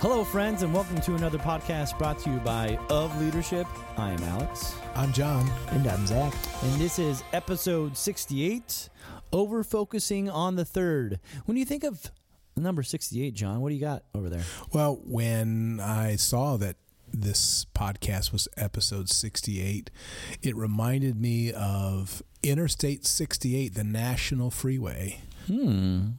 Hello, friends, and welcome to another podcast brought to you by Of Leadership. I am Alex, I'm John. And I'm Zach. and this is episode 68 Over Focusing on the Third. When you think of number 68, John, what do you got over there? Well, when I saw that this podcast was episode 68, it reminded me of Interstate 68, the national freeway. Hmm.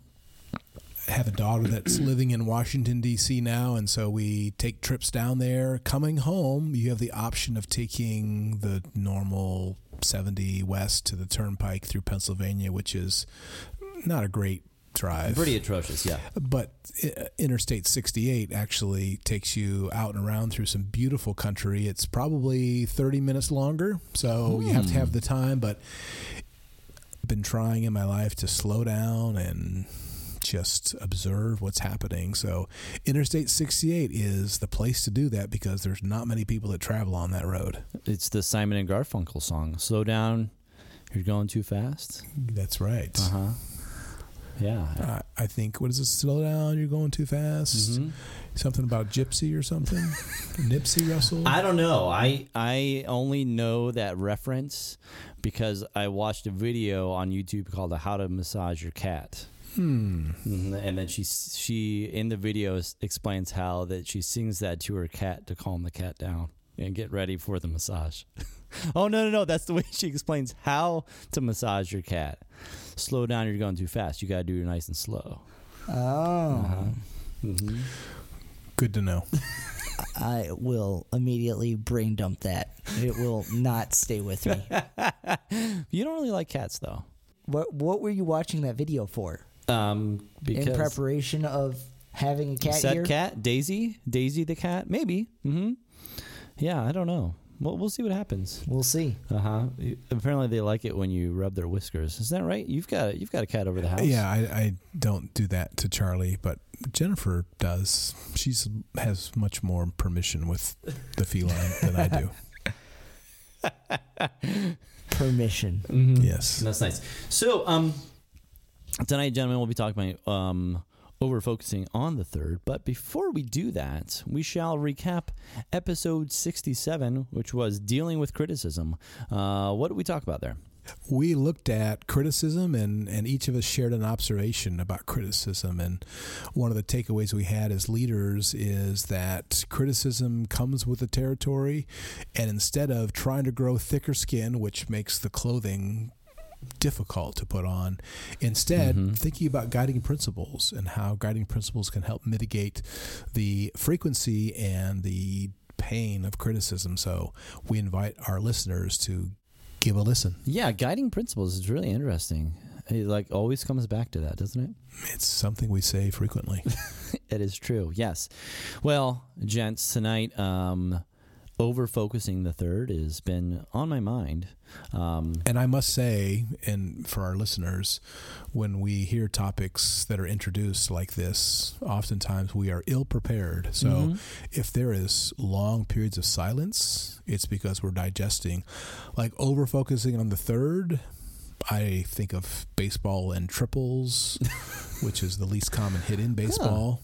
Have a daughter that's living in Washington, D.C. now, and so we take trips down there. Coming home, you have the option of taking the normal 70 west to the turnpike through Pennsylvania, which is not a great drive. Pretty atrocious, yeah. But uh, Interstate 68 actually takes you out and around through some beautiful country. It's probably 30 minutes longer, so you have to have the time. But I've been trying in my life to slow down and just observe what's happening. So Interstate 68 is the place to do that because there's not many people that travel on that road. It's the Simon and Garfunkel song. Slow down, you're going too fast. That's right. Uh huh. Yeah. Uh, I think what is it? Slow down, you're going too fast. Mhm. Something about gypsy or something. Nipsey Russell. I don't know. I I only know that reference because I watched a video on YouTube called "How to Massage Your Cat," hmm. And then she she in the video explains how that she sings that to her cat to calm the cat down and get ready for the massage. oh no no no! That's the way she explains how to massage your cat. Slow down. You're going too fast. You got to do it nice and slow. Oh. Uh-huh. Mhm. Good to know. I will immediately brain dump that. It will not stay with me. You don't really like cats though. What What were you watching that video for? Um, because In preparation of having a cat Said here? cat, Daisy, Daisy the cat, maybe. Mm-hmm. Yeah, I don't know. We'll, we'll see what happens. We'll see. Uh huh. Apparently, they like it when you rub their whiskers. Is that right? You've got you've got a cat over the house. Yeah, I, I don't do that to Charlie, but Jennifer does. She's has much more permission with the feline than I do. Permission. Mhm. Yes. That's nice. So, um, tonight, gentlemen, we'll be talking about um, over focusing on the third. But before we do that, we shall recap episode 67, which was dealing with criticism. Uh, what did we talk about there? We looked at criticism and, and each of us shared an observation about criticism. And one of the takeaways we had as leaders is that criticism comes with the territory. And instead of trying to grow thicker skin, which makes the clothing difficult to put on, instead Mhm. thinking about guiding principles and how guiding principles can help mitigate the frequency and the pain of criticism. So we invite our listeners to give a listen. Yeah, guiding principles is really interesting. It like always comes back to that, doesn't it? It's something we say frequently. It is true. Yes. Well, gents, tonight, um, over focusing the third has been on my mind. Um, and I must say, and for our listeners, when we hear topics that are introduced like this, oftentimes we are ill prepared. So Mhm. if there is long periods of silence, it's because we're digesting. Like over focusing on the third, I think of baseball and triples, which is the least common hit in baseball.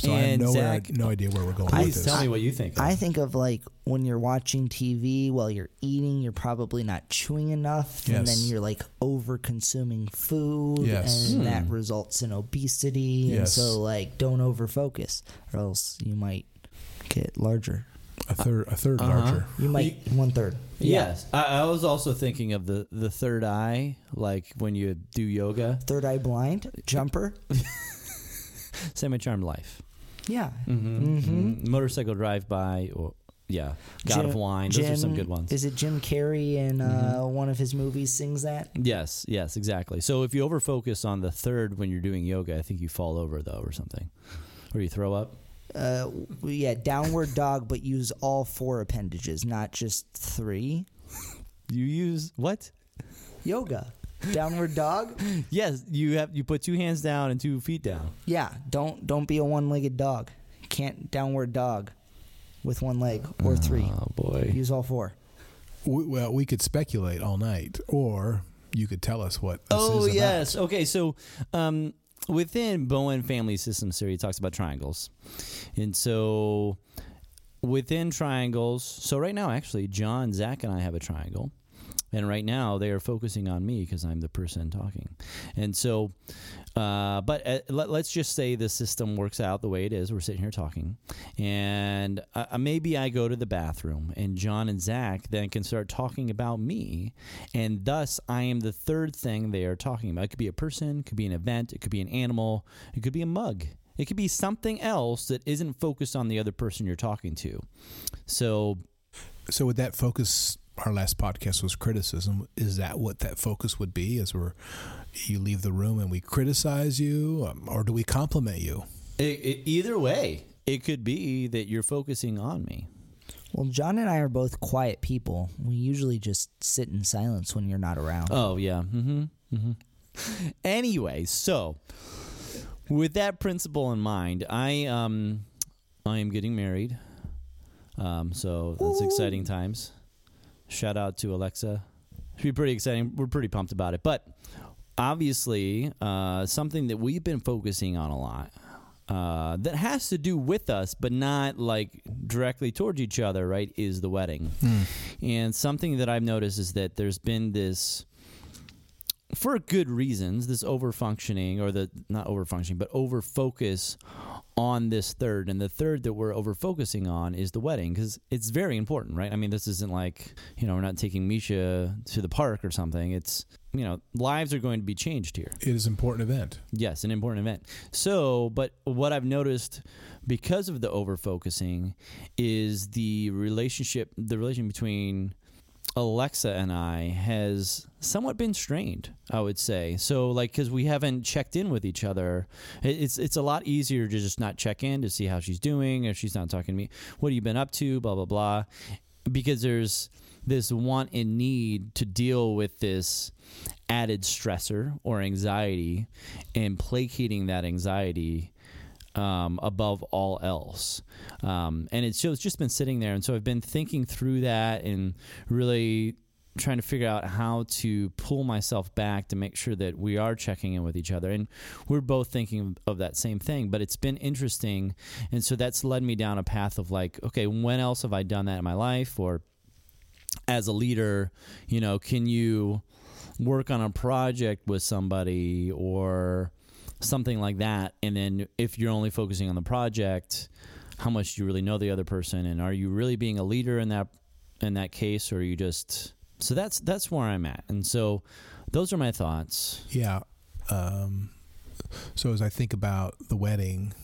So I have And no, Zach, no idea where we're going please with this. tell me what you think. I think of like when you're watching TV while you're eating, you're probably not chewing enough, and then you're like over consuming food, Yes. and that Hmm. results in obesity. And so, like, don't over focus, or else you might get larger. A third, a 3rd Uh-huh. larger. You might one third. Yes, I, I was also thinking of the the third eye, like when you do yoga. Third eye blind jumper. Semi charmed life. Yeah. Mm-hmm. Mhm. Motorcycle drive by, or yeah, God of Wine. Those are some good ones. Is it Jim Carrey in uh, one of his movies sings that? Yes, yes, exactly. So if you overfocus on the third when you're doing yoga, I think you fall over though, or something, or you throw up. Uh, yeah, downward dog, but use all four appendages, not just three. You use what? Yoga. Downward dog? Yes, you have. You put two hands down and two feet down. Yeah, don't don't be a one-legged dog. Can't downward dog with one leg or three. Oh boy. Use all four. We, well, we could speculate all night, or you could tell us what. This Oh is about. yes. Okay. So, um, within Bowen Family Systems theory, it talks about triangles, and so within triangles. So right now, actually, John, Zach, and I have a triangle. And right now, they are focusing on me because I'm the person talking. And so, uh, but uh, let, us just say the system works out the way it is. We're sitting here talking. And uh, maybe I go to the bathroom, and John and Zach then can start talking about me. And thus, I am the third thing they are talking about. It could be a person, it could be an event, it could be an animal, it could be a mug. It could be something else that isn't focused on the other person you're talking to. So, so would that focus our last podcast was criticism. Is that what that focus would be? As we're you leave the room and we criticize you, um, or do we compliment you? It, it, either way, it could be that you're focusing on me. Well, John and I are both quiet people. We usually just sit in silence when you're not around. Oh yeah. Mm-hmm. Mm-hmm. Anyway, so with that principle in mind, I um I am getting married. Um, so that's Ooh. exciting times. Shout out to Alexa. Should be pretty exciting. We're pretty pumped about it. But obviously, uh, something that we've been focusing on a lot uh, that has to do with us, but not like directly towards each other, right? Is the wedding. Mm. And something that I've noticed is that there's been this for good reasons, this over functioning or the not over functioning, but over focus on this third. And the third that we're over focusing on is the wedding because it's very important, right? I mean, this isn't like, you know, we're not taking Misha to the park or something. It's, you know, lives are going to be changed here. It is an important event. Yes, an important event. So, but what I've noticed because of the over focusing is the relationship, the relation between Alexa and I has somewhat been strained, I would say. So, like, because we haven't checked in with each other, it's it's a lot easier to just not check in to see how she's doing. If she's not talking to me, what have you been up to? Blah blah blah. Because there's this want and need to deal with this added stressor or anxiety, and placating that anxiety um, above all else. Um, and it's just, it's just been sitting there. And so I've been thinking through that and really trying to figure out how to pull myself back to make sure that we are checking in with each other. And we're both thinking of that same thing, but it's been interesting. And so that's led me down a path of like, okay, when else have I done that in my life? Or as a leader, you know, can you work on a project with somebody or something like that. And then if you're only focusing on the project, how much do you really know the other person, and are you really being a leader in that in that case, or are you just so that's that's where I'm at, and so those are my thoughts. Yeah. Um, so as I think about the wedding,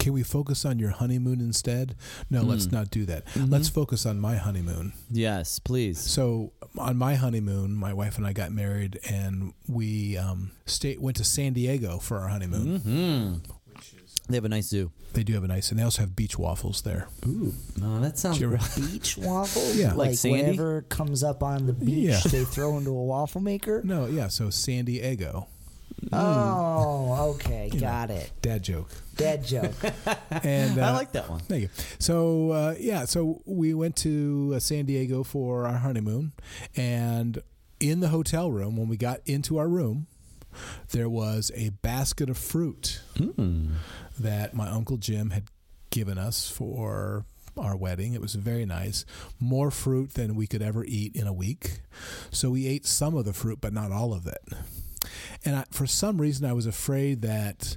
can we focus on your honeymoon instead? No, mm. let's not do that. Mm-hmm. Let's focus on my honeymoon. Yes, please. So on my honeymoon, my wife and I got married, and we um, stayed went to San Diego for our honeymoon. Mm-hmm. They have a nice zoo. They do have a nice, and they also have beach waffles there. Ooh, no, that sounds ever, beach waffles. Yeah, like, like whatever comes up on the beach, yeah. they throw into a waffle maker. No, yeah. So San Diego. Oh, okay, you got know, it. Dad joke. Dad joke. and uh, I like that one. Thank you. So uh, yeah, so we went to uh, San Diego for our honeymoon, and in the hotel room, when we got into our room, there was a basket of fruit mm. that my uncle Jim had given us for our wedding. It was very nice. More fruit than we could ever eat in a week. So we ate some of the fruit, but not all of it. And I, for some reason, I was afraid that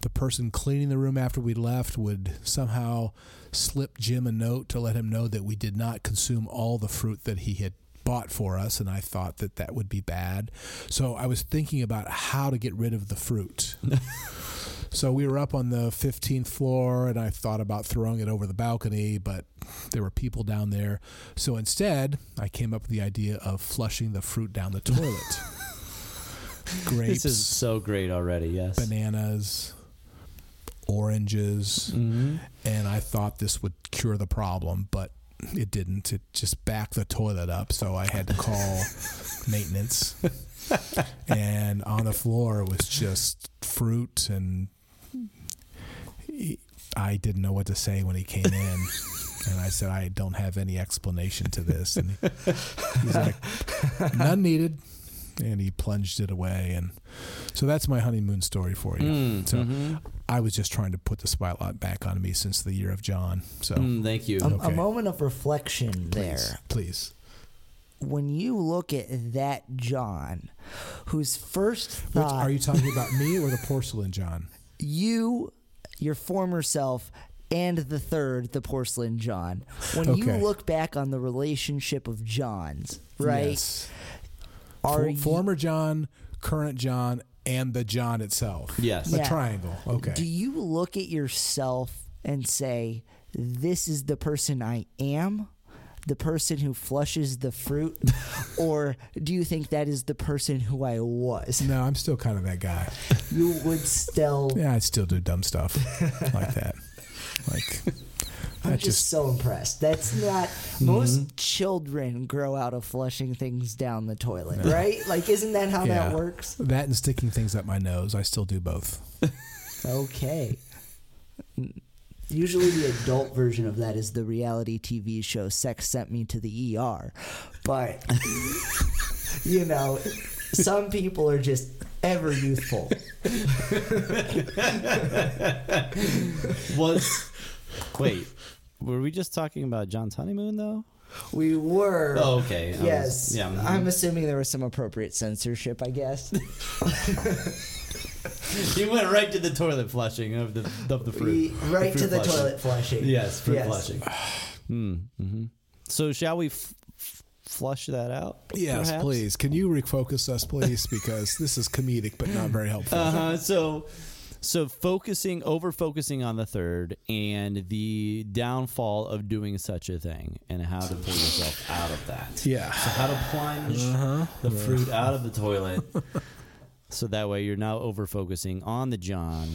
the person cleaning the room after we left would somehow slip Jim a note to let him know that we did not consume all the fruit that he had bought for us, and I thought that that would be bad. So I was thinking about how to get rid of the fruit. so we were up on the 15th floor, and I thought about throwing it over the balcony, but there were people down there. So instead, I came up with the idea of flushing the fruit down the toilet. Grapes. This is so great already, yes. Bananas, oranges, mm-hmm. and I thought this would cure the problem, but it didn't. It just backed the toilet up, so I had to call maintenance. and on the floor was just fruit, and he, I didn't know what to say when he came in. And I said, I don't have any explanation to this. And he's like, none needed and he plunged it away and So that's my honeymoon story for you. Mm, So mhm. I was just trying to put the spotlight back on me since the year of John. So Mm, thank you. A, a moment of reflection please, there. please. When you look at that John, whose first Which, are you talking about me or the porcelain John? you, your former self, and the third, the porcelain John. When you look back on the relationship of Johns, right? Yes. Are For- you- former John, current John, and the John itself. Yes. A Yeah. triangle. Okay. Do you look at yourself and say, "This is the person I am"? The person who flushes the fruit, or do you think that is the person who I was? no, I'm still kind of that guy. You would still. Yeah, I still do dumb stuff like that. Like I'm just, just so impressed. That's not most children grow out of flushing things down the toilet, right? Like, isn't that how Yeah. that works? that and sticking things up my nose. I still do both. Okay. Usually, the adult version of that is the reality TV show "Sex Sent Me to the ER," but you know, some people are just ever youthful. Was wait, were we just talking about John's honeymoon though? We were. Oh, okay. I was- Yes. yeah. mhm. I'm assuming there was some appropriate censorship, I guess. you went right to the toilet flushing of the of the fruit. We- right fruit to the flushing. toilet flushing. Yes, fruit Yes. flushing. Hmm. hmm So shall we f- f- flush that out? Yes, perhaps? please. Can you refocus us, please? Because this is comedic, but not very helpful. Uh-huh. So, so focusing, over focusing on the third, and the downfall of doing such a thing, and how to pull yourself out of that. Yeah. So how to plunge Uh-huh. the fruit out of the toilet, so that way you're now over focusing on the John.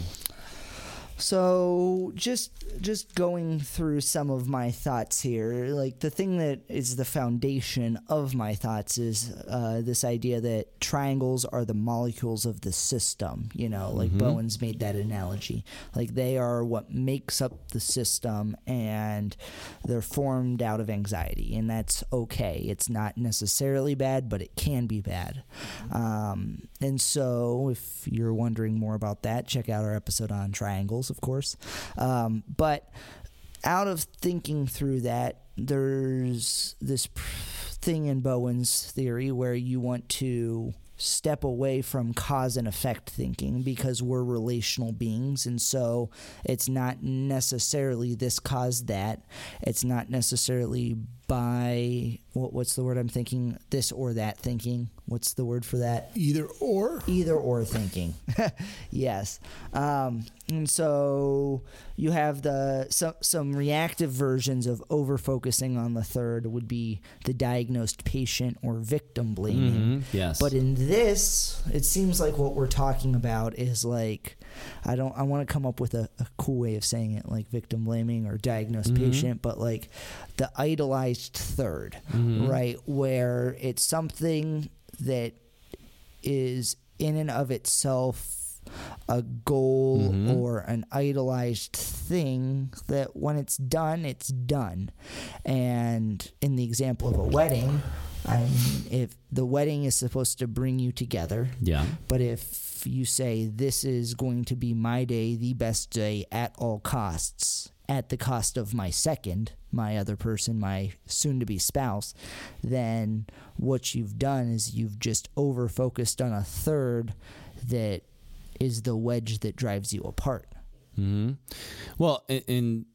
So just just going through some of my thoughts here, like the thing that is the foundation of my thoughts is uh, this idea that triangles are the molecules of the system. You know, like Bowen's made that analogy. Like they are what makes up the system, and they're formed out of anxiety, and that's okay. It's not necessarily bad, but it can be bad. Um, and so, if you're wondering more about that, check out our episode on triangles, of course. Um, but out of thinking through that, there's this thing in Bowen's theory where you want to step away from cause and effect thinking because we're relational beings and so it's not necessarily this caused that it's not necessarily by what, what's the word i'm thinking this or that thinking what's the word for that Either or. either or thinking. yes. Um, and so you have the some some reactive versions of over focusing on the third would be the diagnosed patient or victim blaming. Yes. But in this, it seems like what we're talking about is like I don't I want to come up with a, a cool way of saying it like victim blaming or diagnosed mm-hmm. patient, but like the idolized 3rd mm-hmm. right? Where it's something that is in and of itself a goal mm-hmm. or an idolized thing that when it's done, it's done. And in the example of a wedding, I mean, if the wedding is supposed to bring you together, yeah. but if you say, This is going to be my day, the best day at all costs, at the cost of my second, my other person, my soon to be spouse, then what you've done is you've just over focused on a third that is the wedge that drives you apart. hmm Well, in, in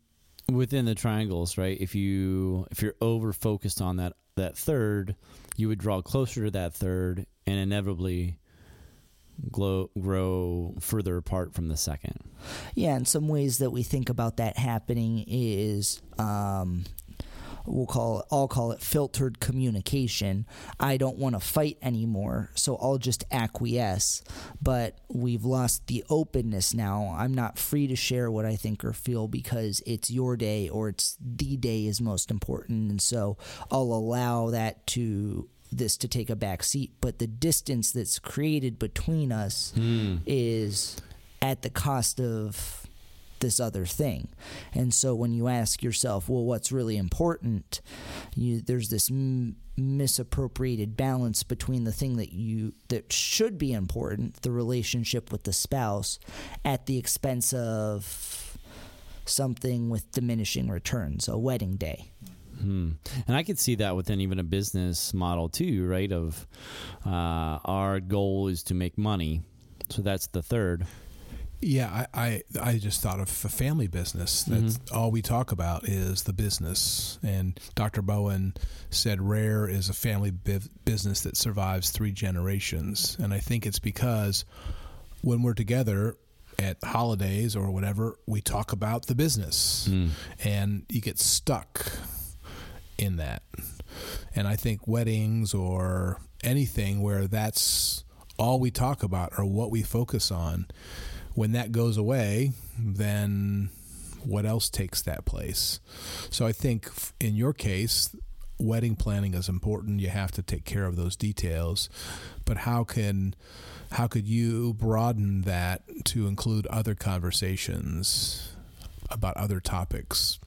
within the triangles, right? If you if you're over focused on that that third, you would draw closer to that third, and inevitably glow, grow further apart from the second. Yeah, and some ways that we think about that happening is um, we'll call it I'll call it filtered communication. I don't want to fight anymore, so I'll just acquiesce. But we've lost the openness now. I'm not free to share what I think or feel because it's your day or it's the day is most important, and so I'll allow that to this to take a back seat. But the distance that's created between us hmm. is at the cost of this other thing. And so when you ask yourself, well, what's really important? You, there's this m- misappropriated balance between the thing that you that should be important, the relationship with the spouse, at the expense of something with diminishing returns, a wedding day. Hmm. And I could see that within even a business model too, right? Of uh, our goal is to make money, so that's the third. Yeah, I, I, I just thought of a family business. That's mm-hmm. all we talk about is the business. And Dr. Bowen said rare is a family business that survives three generations. And I think it's because when we're together at holidays or whatever, we talk about the business, mm. and you get stuck in that. And I think weddings or anything where that's all we talk about or what we focus on, when that goes away, then what else takes that place? So I think in your case, wedding planning is important. You have to take care of those details. But how can how could you broaden that to include other conversations about other topics?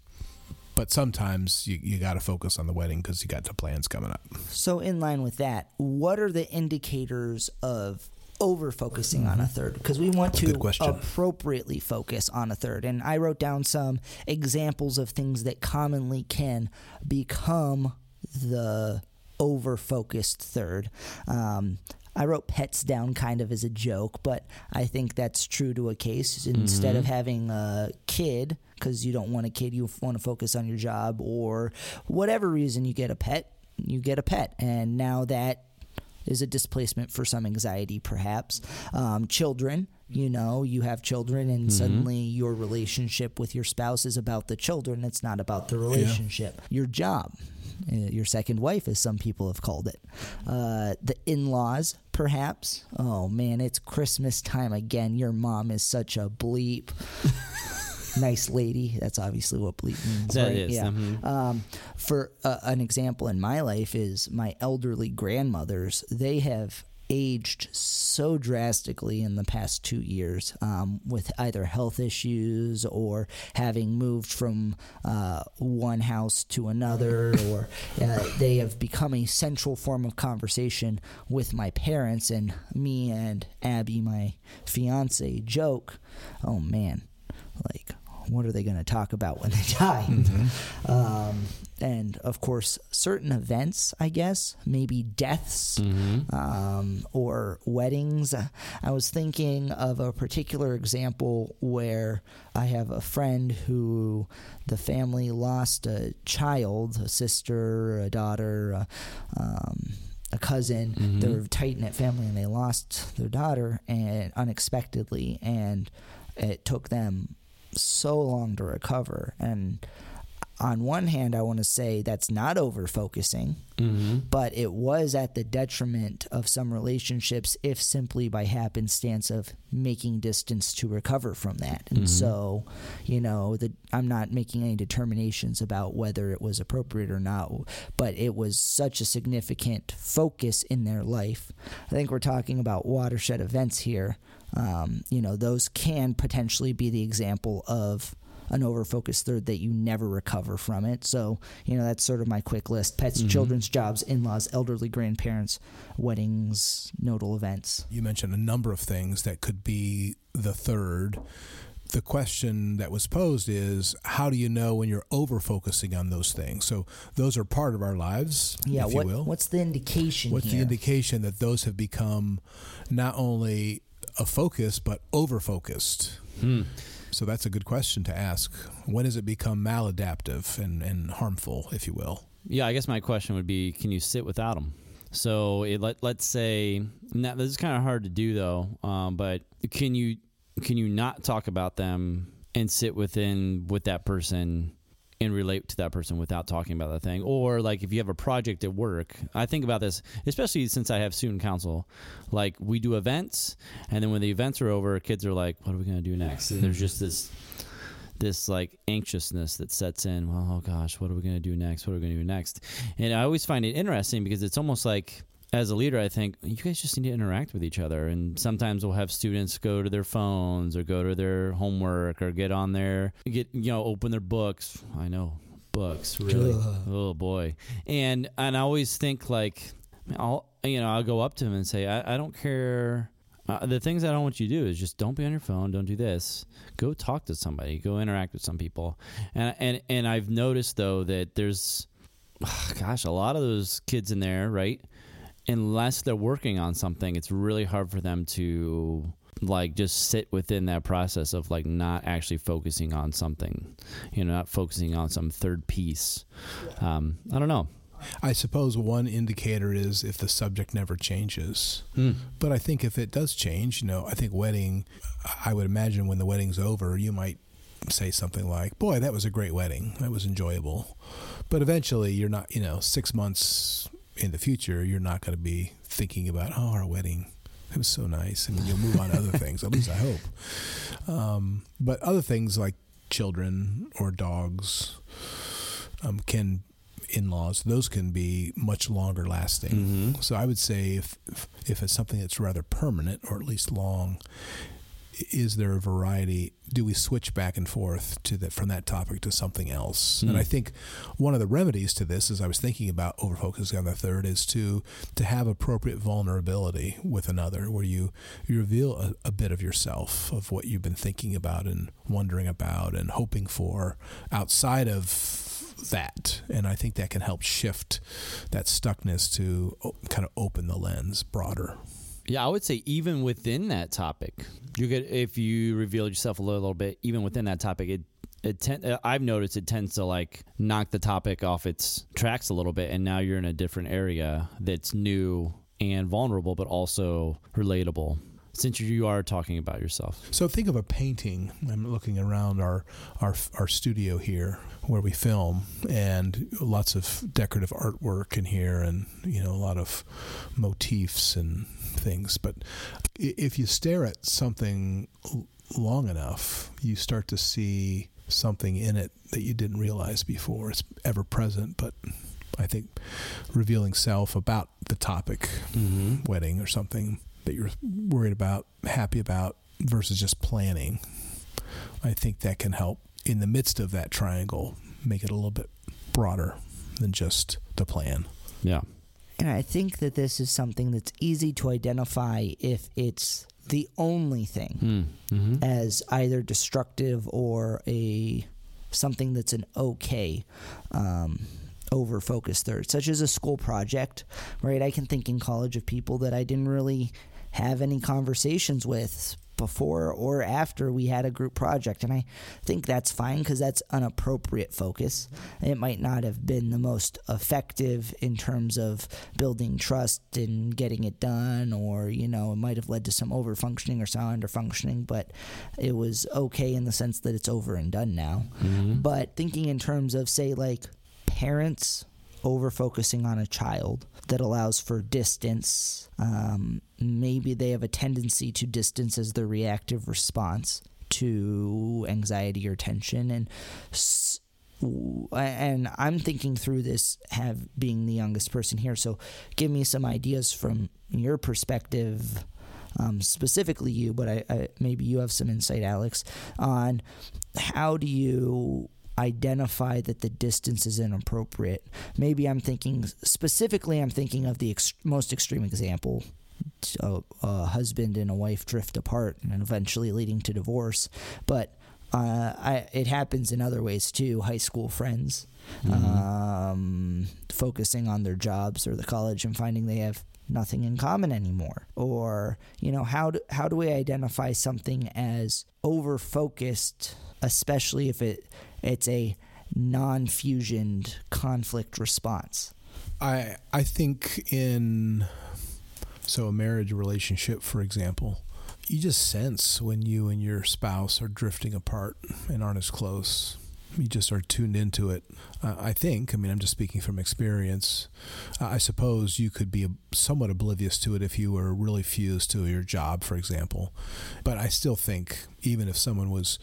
But sometimes you, you got to focus on the wedding because you got the plans coming up. So, in line with that, what are the indicators of over focusing on a third? Because we want Mm-hmm. to appropriately focus on a third. And I wrote down some examples of things that commonly can become the over focused third. Um, I wrote pets down kind of as a joke, but I think that's true to a case. Instead of having a kid, because you don't want a kid, you want to focus on your job, or whatever reason you get a pet, you get a pet. And now that is a displacement for some anxiety, perhaps. Um, children, you know, you have children, and suddenly your relationship with your spouse is about the children. It's not about the relationship. Your job, uh, your second wife, as some people have called it. Uh, the in laws, perhaps. Oh man, it's Christmas time again. Your mom is such a bleep. nice lady. That's obviously what bleep means. That right? is, Yeah. mhm. Um, for uh, an example in my life is my elderly grandmothers. They have aged so drastically in the past two years um, with either health issues or having moved from uh, one house to another or uh, they have become a central form of conversation with my parents and me and abby my fiance joke oh man like what are they going to talk about when they die? Um, and of course, certain events, I guess, maybe deaths um, or weddings. I was thinking of a particular example where I have a friend who the family lost a child, a sister, a daughter, a, um, a cousin. They were a tight knit family, and they lost their daughter and unexpectedly, and it took them so long to recover. And on one hand, I want to say that's not over focusing, mm-hmm. but it was at the detriment of some relationships, if simply by happenstance of making distance to recover from that. And mm-hmm. so, you know, the, I'm not making any determinations about whether it was appropriate or not, but it was such a significant focus in their life. I think we're talking about watershed events here. Um, you know, those can potentially be the example of an overfocused third that you never recover from it. So, you know, that's sort of my quick list pets, children's jobs, in laws, elderly grandparents, weddings, nodal events. You mentioned a number of things that could be the third. The question that was posed is how do you know when you're over focusing on those things? So those are part of our lives, Yeah, if what, you will. what's the indication What's here? the indication that those have become not only a focus but over focused? So that's a good question to ask. When does it become maladaptive and, and harmful, if you will? Yeah, I guess my question would be, can you sit without them? So it, let let's say now, this is kind of hard to do though, um, but can you can you not talk about them and sit within with that person and relate to that person without talking about that thing? Or like if you have a project at work, I think about this, especially since I have student council. Like we do events, and then when the events are over, kids are like, "What are we going to do next?" And there's just this this like anxiousness that sets in. Well, oh gosh, what are we going to do next? What are we going to do next? And I always find it interesting because it's almost like as a leader, I think you guys just need to interact with each other. And sometimes we'll have students go to their phones or go to their homework or get on their get you know open their books. I know books really. Ugh. Oh boy, and and I always think like I'll you know I'll go up to them and say I, I don't care. Uh, the things I don't want you to do is just don't be on your phone. Don't do this. Go talk to somebody. Go interact with some people. And and and I've noticed though that there's, gosh, a lot of those kids in there, right? Unless they're working on something, it's really hard for them to like just sit within that process of like not actually focusing on something, you know, not focusing on some third piece. Um, I don't know. I suppose one indicator is if the subject never changes. But I think if it does change, you know, I think wedding, I would imagine when the wedding's over, you might say something like, Boy, that was a great wedding. That was enjoyable. But eventually, you're not, you know, six months in the future, you're not going to be thinking about, Oh, our wedding. It was so nice. I And you'll move on to other things, at least I hope. Um, but other things like children or dogs um, can in-laws those can be much longer lasting Mm-hmm. so i would say if if it's something that's rather permanent or at least long is there a variety? Do we switch back and forth to that from that topic to something else? And Hmm. i think one of the remedies to this as i was thinking about over focusing on the third is to to have appropriate vulnerability with another where you you reveal a, a bit of yourself of what you've been thinking about and wondering about and hoping for outside of that. And i think that can help shift that stuckness to kind of open the lens broader Yeah, I would say even within that topic, you could if you reveal yourself a little, little bit, even within that topic, it it ten, uh, I've noticed it tends to like knock the topic off its tracks a little bit, and now you're in a different area that's new and vulnerable, but also relatable. Since you are talking about yourself, So think of a painting. I'm looking around our our our studio here where we film, and lots of decorative artwork in here, and you know a lot of motifs and things. But if you stare at something long enough, you start to see something in it that you didn't realize before. It's ever present, but I think revealing self about the topic mm-hmm. wedding or something that you're worried about, happy about, versus just planning. I think that can help in the midst of that triangle make it a little bit broader than just the plan. yeah, And I think that this is something that's easy to identify if it's the only thing mm-hmm. as either destructive or a something that's an okay um, over focused third, such as a school project, right? I can think in college of people that I didn't really have any conversations with before or after we had a group project. And I think that's fine because that's an appropriate focus. It might not have been the most effective in terms of building trust and getting it done, or, you know, it might have led to some over functioning or some under functioning, but it was okay in the sense that it's over and done now. Mm-hmm. But thinking in terms of, say, like parents over focusing on a child that allows for distance, um, maybe they have a tendency to distance as their reactive response to anxiety or tension. And and I'm thinking through this, have being the youngest person here. So, give me some ideas from your perspective, um, specifically you, but I, I maybe you have some insight, Alex, on how do you identify that the distance is inappropriate. Maybe I'm thinking specifically. I'm thinking of the ex- most extreme example. A, a husband and a wife drift apart and eventually leading to divorce. But uh, I, it happens in other ways too. High school friends um, focusing on their jobs or the college and finding they have nothing in common anymore or you know how do, how do we identify something as over focused especially if it it's a non-fusioned conflict response I I think in so a marriage relationship, for example, you just sense when you and your spouse are drifting apart and aren't as close. you just are tuned into it. Uh, I think. I mean, I'm just speaking from experience. Uh, I suppose you could be somewhat oblivious to it if you were really fused to your job, for example. But I still think, even if someone was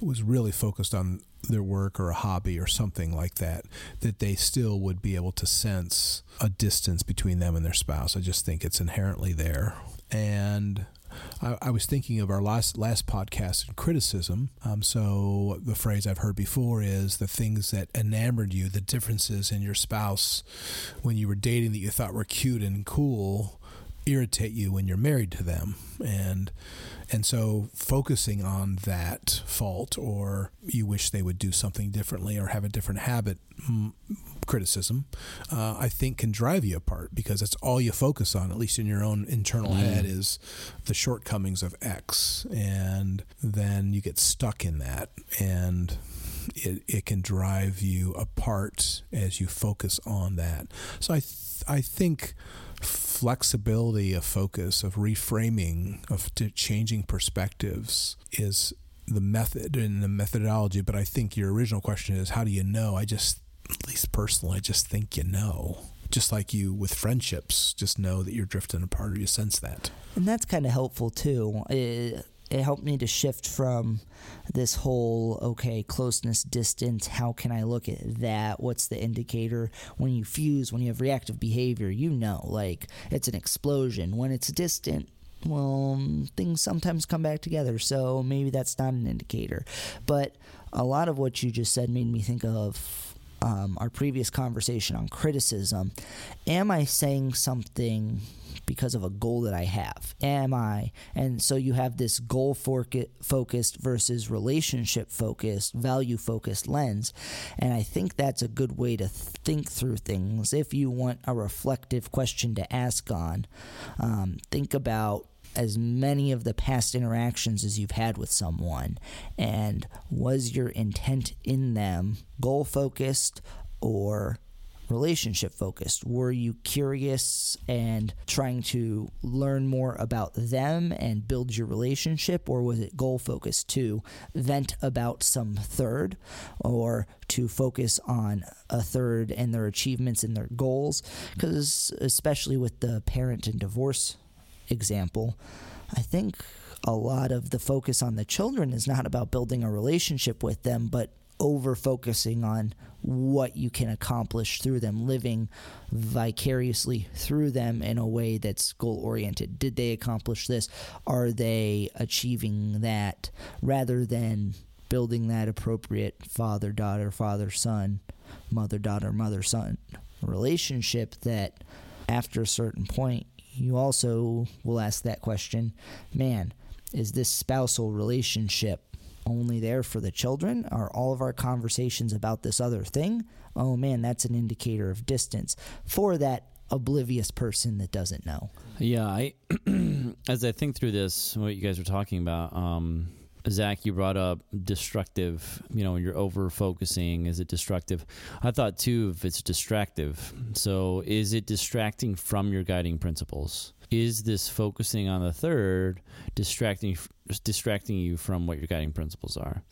was really focused on their work or a hobby or something like that, that they still would be able to sense a distance between them and their spouse. I just think it's inherently there. And I, I was thinking of our last last podcast in criticism. Um, so the phrase I've heard before is the things that enamored you, the differences in your spouse when you were dating that you thought were cute and cool, irritate you when you're married to them, and and so focusing on that fault or you wish they would do something differently or have a different habit mm, criticism, uh, I think can drive you apart because that's all you focus on, at least in your own internal mm. head, is the shortcomings of X. And then you get stuck in that. And it, it can drive you apart as you focus on that. So I, th- I think flexibility of focus, of reframing, of changing perspectives is the method and the methodology. But I think your original question is how do you know? I just, at least personally, I just think you know. Just like you with friendships, just know that you're drifting apart or you sense that. And that's kind of helpful too. It, it helped me to shift from this whole okay closeness distance how can i look at that? What's the indicator? When you fuse when you have reactive behavior you know like it's an explosion. When it's distant well things sometimes come back together so maybe that's not an indicator. But a lot of what you just said made me think of um, our previous conversation on criticism. Am i saying something because of a goal that I have. Am I? And so you have this goal focused versus relationship focused, value focused lens. And I think that's a good way to think through things. If you want a reflective question to ask on, um, think about as many of the past interactions as you've had with someone and was your intent in them goal focused or relationship focused? Were you curious and trying to learn more about them and build your relationship, or was it goal focused to vent about some third or to focus on a third and their achievements and their goals? Because, especially with the parent and divorce example, I think a lot of the focus on the children is not about building a relationship with them, but over focusing on what you can accomplish through them, living vicariously through them in a way that's goal oriented. Did they accomplish this? Are they achieving that rather than building that appropriate father daughter, father son, mother daughter, mother son relationship that after a certain point you also will ask that question man, is this spousal relationship only there for the children? Are all of our conversations about this other thing? Oh man, that's an indicator of distance for that oblivious person that doesn't know. Yeah, I as I think through this, what you guys are talking about, um, Zach, you brought up destructive. You know, you're over focusing, is it destructive? I thought too, if it's distractive. So, is it distracting from your guiding principles? Is this focusing on the third distracting distracting you from what your guiding principles are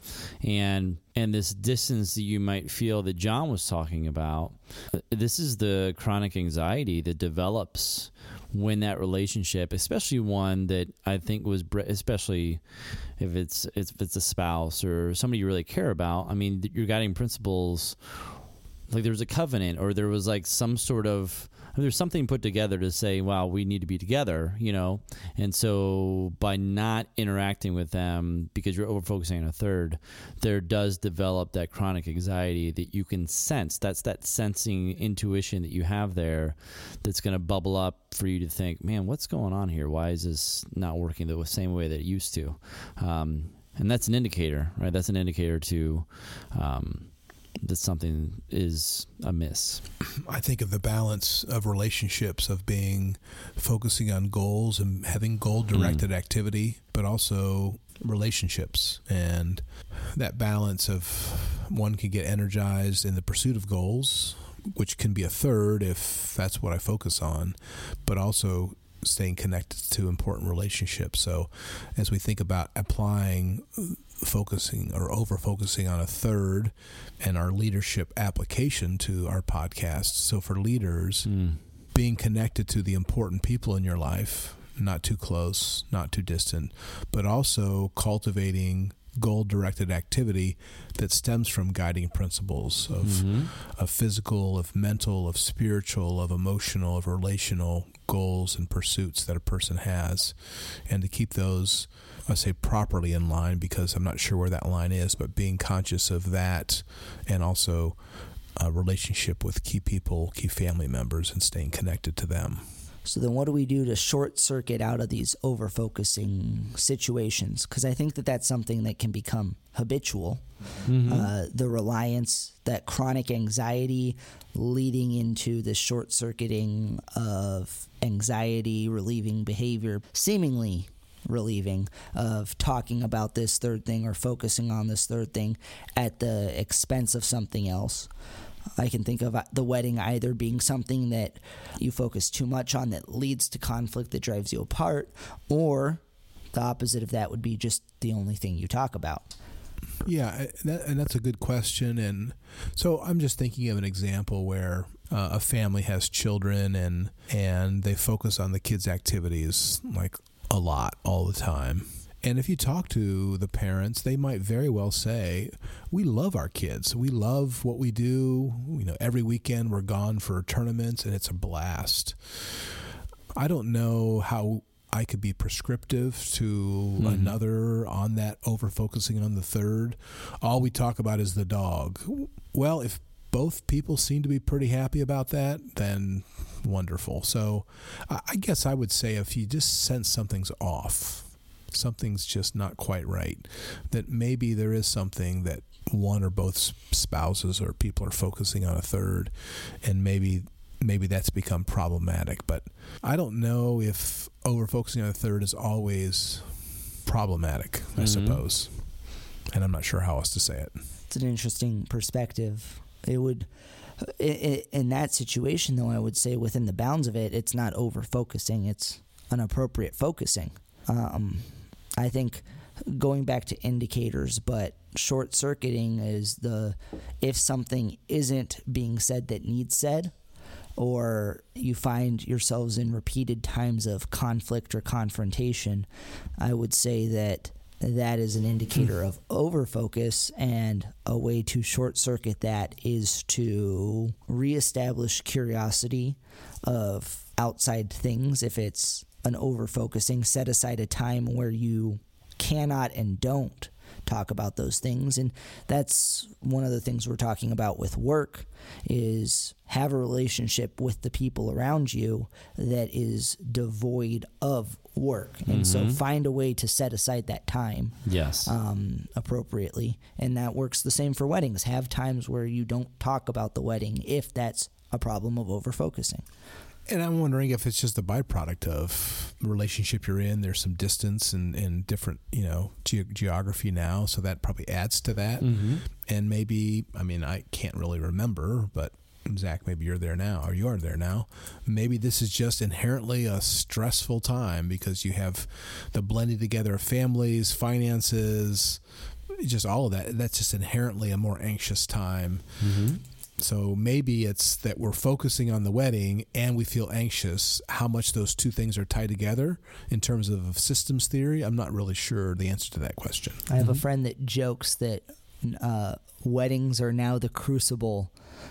and and this distance that you might feel that john was talking about uh, this is the chronic anxiety that develops when that relationship especially one that i think was especially if it's if it's a spouse or somebody you really care about i mean your guiding principles like there was a covenant or there was like some sort of there's something put together to say, wow, we need to be together, you know? And so by not interacting with them because you're over focusing on a third, there does develop that chronic anxiety that you can sense. That's that sensing intuition that you have there that's going to bubble up for you to think, man, what's going on here? Why is this not working the same way that it used to? Um, and that's an indicator, right? That's an indicator to, um, that something is amiss. I think of the balance of relationships of being focusing on goals and having goal directed mm. activity, but also relationships and that balance of one can get energized in the pursuit of goals which can be a third if that's what I focus on but also staying connected to important relationships. So, as we think about applying, focusing or over focusing on a third and our leadership application to our podcast. So, for leaders, Mm. being connected to the important people in your life, not too close, not too distant, but also cultivating goal directed activity that stems from guiding principles of, Mhm. of physical, of mental, of spiritual, of emotional, of relational goals and pursuits that a person has. And to keep those, I say properly in line because I'm not sure where that line is, but being conscious of that and also a relationship with key people, key family members, and staying connected to them. So then, what do we do to short circuit out of these over focusing situations? Because I think that that's something that can become habitual. Mhm. Uh, the reliance, that chronic anxiety leading into the short circuiting of anxiety relieving behavior, seemingly relieving of talking about this third thing or focusing on this third thing at the expense of something else. I can think of uh, the wedding either being something that you focus too much on that leads to conflict that drives you apart, or the opposite of that would be just the only thing you talk about. Yeah, that, and that's a good question. And so I'm just thinking of an example where uh, a family has children and and they focus on the kids' activities like a lot all the time. And if you talk to the parents, they might very well say, "We love our kids. We love what we do. You know, every weekend we're gone for tournaments, and it's a blast." I don't know how I could be prescriptive to Mhm. another on that over focusing on the third. All we talk about is the dog. Well, if both people seem to be pretty happy about that, then wonderful. So I I guess I would say if you just sense something's off, something's just not quite right, that maybe there is something that one or both spouses or people are focusing on a third, and maybe maybe that's become problematic. But I don't know if over focusing on a third is always problematic. I Mhm. suppose, and I'm not sure how else to say it. It's an interesting perspective. It would, i- i- in that situation, though, I would say within the bounds of it, it's not over focusing, it's an appropriate focusing. Um, I think going back to indicators, but short circuiting is the if something isn't being said that needs said, or you find yourselves in repeated times of conflict or confrontation, I would say that that is an indicator of overfocus and a way to short circuit that is to reestablish curiosity of outside things. If it's an overfocusing set aside a time where you cannot and don't talk about those things. And that's one of the things we're talking about with work is have a relationship with the people around you that is devoid of work. And so Mhm. find a way to set aside that time Yes. um, appropriately. And that works the same for weddings. Have times where you don't talk about the wedding if that's a problem of overfocusing And I'm wondering if it's just a byproduct of the relationship you're in. There's some distance and, and different, you know, ge- geography now, so that probably adds to that. mm-hmm. And maybe, I mean, I can't really remember, but Zach, maybe you're there now, or you are there now. Maybe this is just inherently a stressful time because you have the blending together of families, finances, just all of that. That's just inherently a more anxious time. Mm-hmm. So maybe it's that we're focusing on the wedding and we feel anxious. How much those two things are tied together in terms of systems theory, I'm not really sure the answer to that question. I have a Mhm. friend that jokes that uh, weddings are now the crucible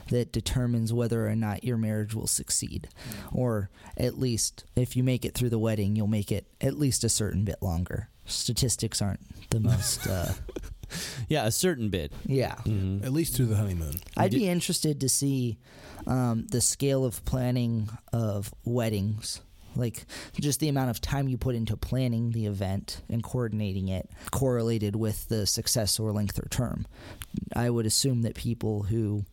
that determines whether or not your marriage will succeed. Or at least, if you make it through the wedding, you'll make it at least a certain bit longer. Statistics aren't the most, uh, Yeah, a certain bit. yeah. Mm-hmm. At least through the honeymoon. I'd be interested to see um, the scale of planning of weddings. Like just the amount of time you put into planning the event and coordinating it correlated with the success or length or term. I would assume that people who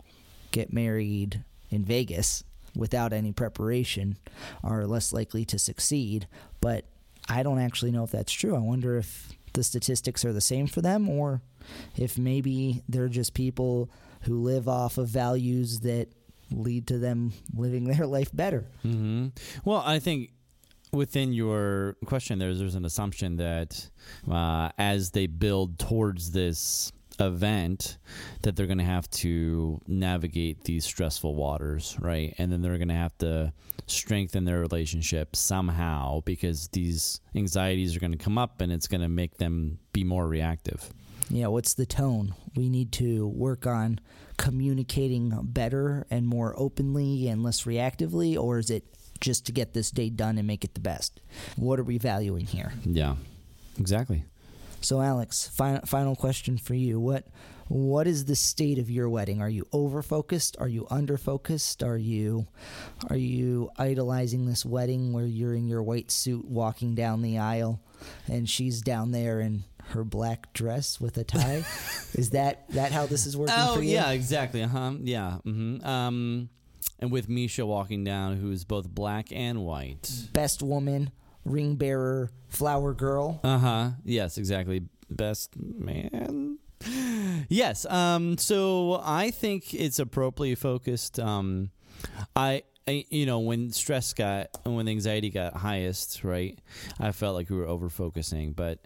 get married in Vegas without any preparation are less likely to succeed, but I don't actually know if that's true. I wonder if the statistics are the same for them or if maybe they're just people who live off of values that lead to them living their life better. Mm-hmm. Well, I think within your question, there's there's an assumption that uh, as they build towards this event, that they're going to have to navigate these stressful waters, right? And then they're going to have to strengthen their relationship somehow because these anxieties are going to come up, and it's going to make them be more reactive. Yeah, what's the tone? We need to work on communicating better and more openly and less reactively, or is it just to get this day done and make it the best? What are we valuing here? Yeah, exactly. So, Alex, final final question for you: what what is the state of your wedding? Are you over focused? Are you under focused? Are you are you idolizing this wedding where you're in your white suit walking down the aisle, and she's down there in her black dress with a tie? is that that how this is working Oh for you? yeah, exactly. Uh huh. Yeah. hmm Um, and with Misha walking down, who's both black and white. Best woman, ring bearer, flower girl. Uh huh. Yes, exactly. Best man. Yes. Um. So I think it's appropriately focused. Um, I. You know, when stress got, when anxiety got highest, right? I felt like we were over focusing, but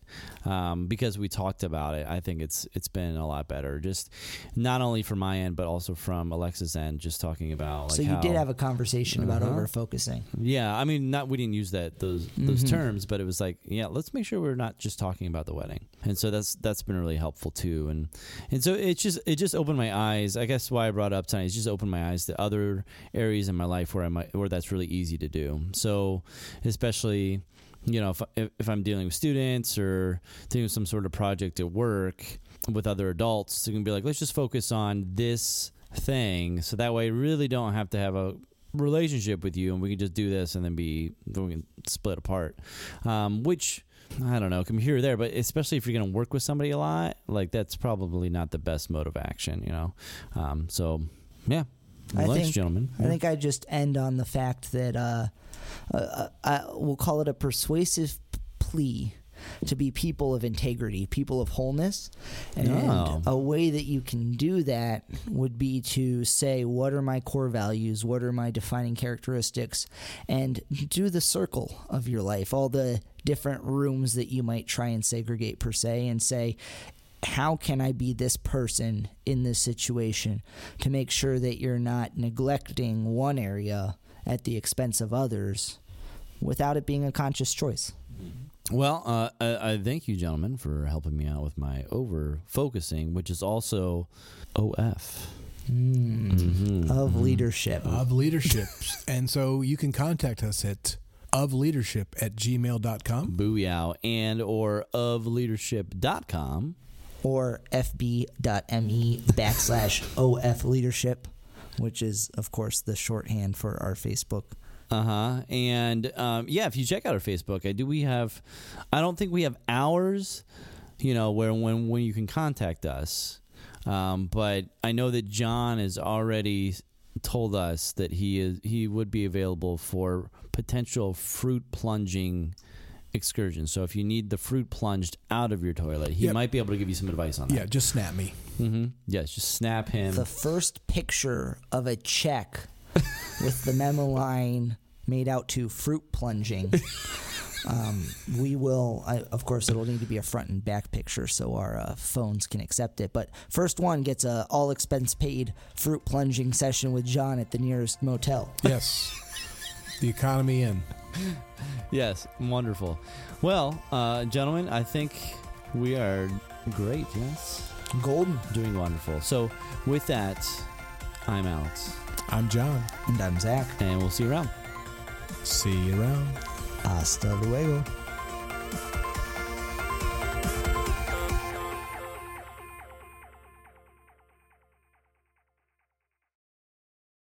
um, because we talked about it, I think it's it's been a lot better. Just not only from my end, but also from Alexa's end. Just talking about like so you how, did have a conversation about Uh-huh. over focusing. yeah, I mean, not we didn't use that those those Mhm. terms, but it was like, yeah, let's make sure we're not just talking about the wedding, and so that's that's been really helpful too, and and so it just it just opened my eyes. I guess why I brought it up tonight is just opened my eyes to other areas in my life where I might where that's really easy to do. So especially. You know, if, if I'm dealing with students or doing some sort of project at work with other adults, you can be like, let's just focus on this thing, so that way, I really don't have to have a relationship with you and we can just do this and then be we can split apart um, which i don't know can be here or there but especially if you're going to work with somebody a lot like that's probably not the best mode of action you know um, so yeah I think- gentlemen I think I just end on the fact that uh, uh, I, we'll call it a persuasive plea to be people of integrity, people of wholeness. And Oh. a way that you can do that would be to say, what are my core values? What are my defining characteristics? And do the circle of your life, all the different rooms that you might try and segregate, per se, and say, how can I be this person in this situation to make sure that you're not neglecting one area at the expense of others without it being a conscious choice? well uh, I, I thank you gentlemen for helping me out with my over focusing which is also of Mm. Mhm. Of Mhm. leadership. of leadership. and so you can contact us at of leadership at gmail.com. booyah and or of leadership.com or fb.me backslash of leadership, which is, of course, the shorthand for our Facebook. Uh huh. And um, yeah, if you check out our Facebook, I do. We have. I don't think we have hours. You know where when when you can contact us, um, but I know that John has already told us that he is he would be available for potential fruit plunging excursions. So if you need the fruit plunged out of your toilet, he Yep. might be able to give you some advice on that. Yeah, just snap me. Mm-hmm. Yes, just snap him. The first picture of a check with the memo line made out to fruit plunging. Um, we will, I, of course, it'll need to be a front and back picture so our uh, phones can accept it. But first one gets a all expense paid fruit plunging session with John at the nearest motel. Yes. the economy in. Yes, wonderful. Well, uh, gentlemen, I think we are great. Yes, Golden. doing wonderful. So, with that, I'm Alex, I'm John. And I'm Zach. and we'll see you around. See you around. Hasta luego.